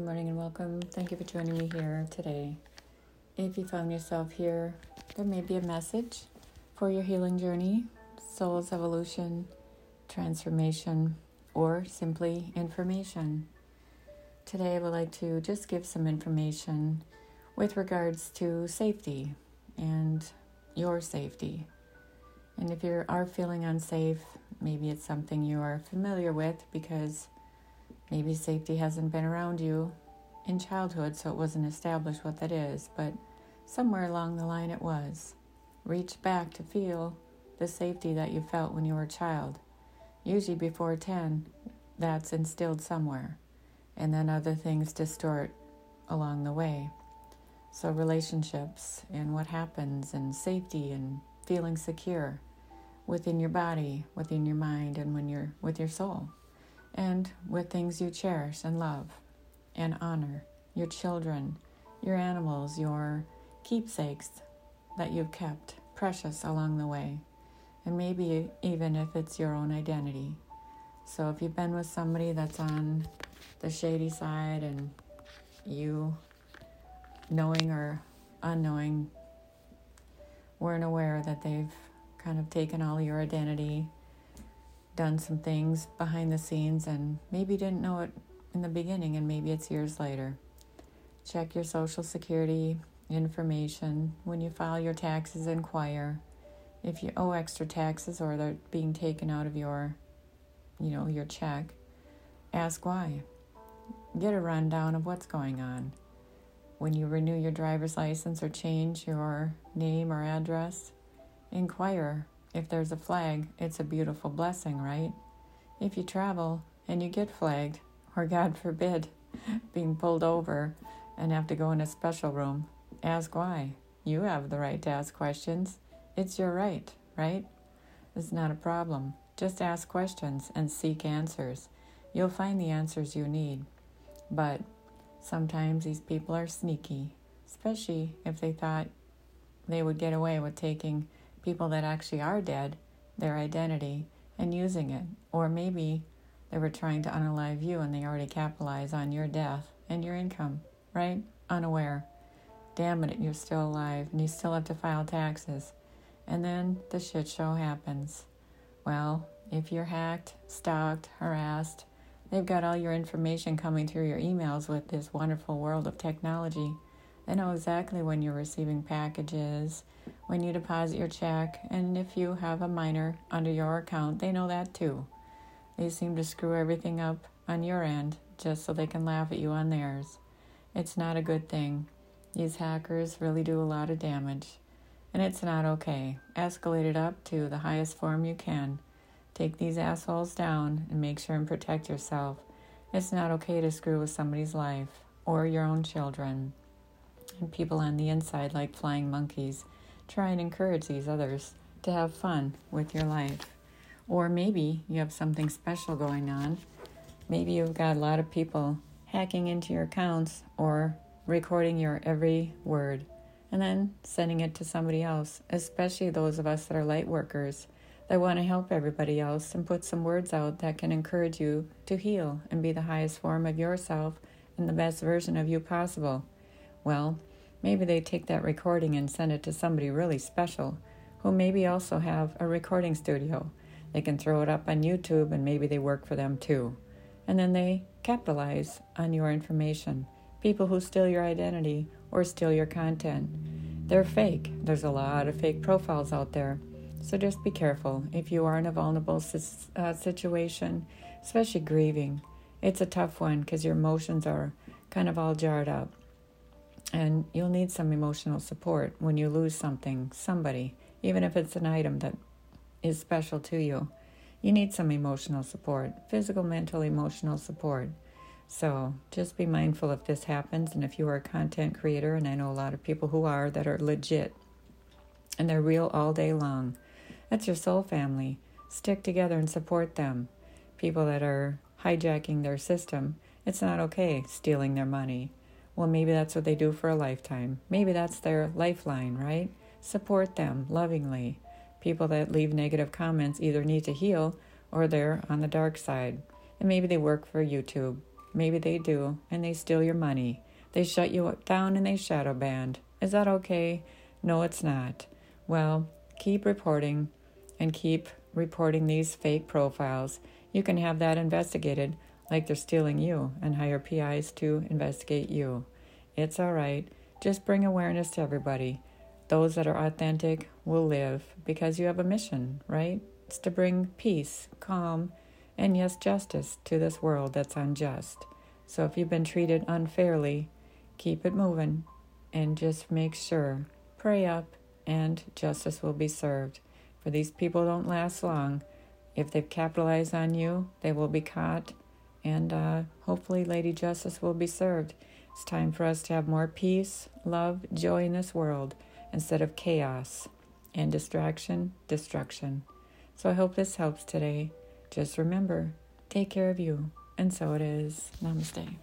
Good morning and welcome. Thank you for joining me here today. If you found yourself here, there may be a message for your healing journey, soul's evolution, transformation, or simply information. Today, I would like to just give some information with regards to safety and your safety. And if you are feeling unsafe, maybe it's something you are familiar with because maybe safety hasn't been around you in childhood, so it wasn't established what that is, but somewhere along the line it was. Reach back to feel the safety that you felt when you were a child. Usually before 10, that's instilled somewhere, and then other things distort along the way. So, relationships and what happens, and safety and feeling secure within your body, within your mind, and when you're with your soul, and with things you cherish and love and honor your children, your animals, your keepsakes that you've kept precious along the way, and maybe even if it's your own identity. So, if you've been with somebody that's on the shady side and you knowing or unknowing, weren't aware that they've kind of taken all your identity, done some things behind the scenes, and maybe didn't know it in the beginning, and maybe it's years later. Check your social security information. When you file your taxes, inquire if you owe extra taxes or they're being taken out of your, you know, your check. Ask why. Get a rundown of what's going on when you renew your driver's license or change your name or address, inquire if there's a flag. It's a beautiful blessing, right? If you travel and you get flagged, or God forbid, being pulled over and have to go in a special room, ask why. You have the right to ask questions. It's your right, right? It's not a problem. Just ask questions and seek answers. You'll find the answers you need. But Sometimes these people are sneaky, especially if they thought they would get away with taking people that actually are dead, their identity, and using it. Or maybe they were trying to unalive you and they already capitalize on your death and your income, right? Unaware. Damn it, you're still alive and you still have to file taxes. And then the shit show happens. Well, if you're hacked, stalked, harassed, They've got all your information coming through your emails with this wonderful world of technology. They know exactly when you're receiving packages, when you deposit your check, and if you have a minor under your account, they know that too. They seem to screw everything up on your end just so they can laugh at you on theirs. It's not a good thing. These hackers really do a lot of damage, and it's not okay. Escalate it up to the highest form you can. Take these assholes down and make sure and protect yourself. It's not okay to screw with somebody's life or your own children. People on the inside, like flying monkeys, try and encourage these others to have fun with your life. Or maybe you have something special going on. Maybe you've got a lot of people hacking into your accounts or recording your every word and then sending it to somebody else, especially those of us that are light workers that want to help everybody else and put some words out that can encourage you to heal and be the highest form of yourself and the best version of you possible. Well, maybe they take that recording and send it to somebody really special who maybe also have a recording studio. They can throw it up on YouTube and maybe they work for them too. And then they capitalize on your information. People who steal your identity or steal your content. They're fake. There's a lot of fake profiles out there. So just be careful if you are in a vulnerable uh, situation, especially grieving. It's a tough one because your emotions are kind of all jarred up. And you'll need some emotional support when you lose something, somebody, even if it's an item that is special to you. You need some emotional support, physical, mental, emotional support. So just be mindful if this happens. And if you are a content creator, and I know a lot of people who are that are legit and they're real all day long that's your soul family. Stick together and support them. People that are hijacking their system, it's not okay stealing their money. Well, maybe that's what they do for a lifetime. Maybe that's their lifeline, right? Support them lovingly. People that leave negative comments either need to heal or they're on the dark side. And maybe they work for YouTube. Maybe they do, and they steal your money. They shut you up down and they shadow banned. Is that okay? No, it's not. Well, keep reporting and keep reporting these fake profiles. You can have that investigated like they're stealing you and hire PIs to investigate you. It's all right. Just bring awareness to everybody. Those that are authentic will live because you have a mission, right? It's to bring peace, calm, and yes, justice to this world that's unjust. So if you've been treated unfairly, keep it moving and just make sure, pray up, and justice will be served. For these people don't last long. If they've capitalized on you, they will be caught, and uh, hopefully, Lady Justice will be served. It's time for us to have more peace, love, joy in this world instead of chaos and distraction, destruction. So I hope this helps today. Just remember, take care of you. And so it is. Namaste.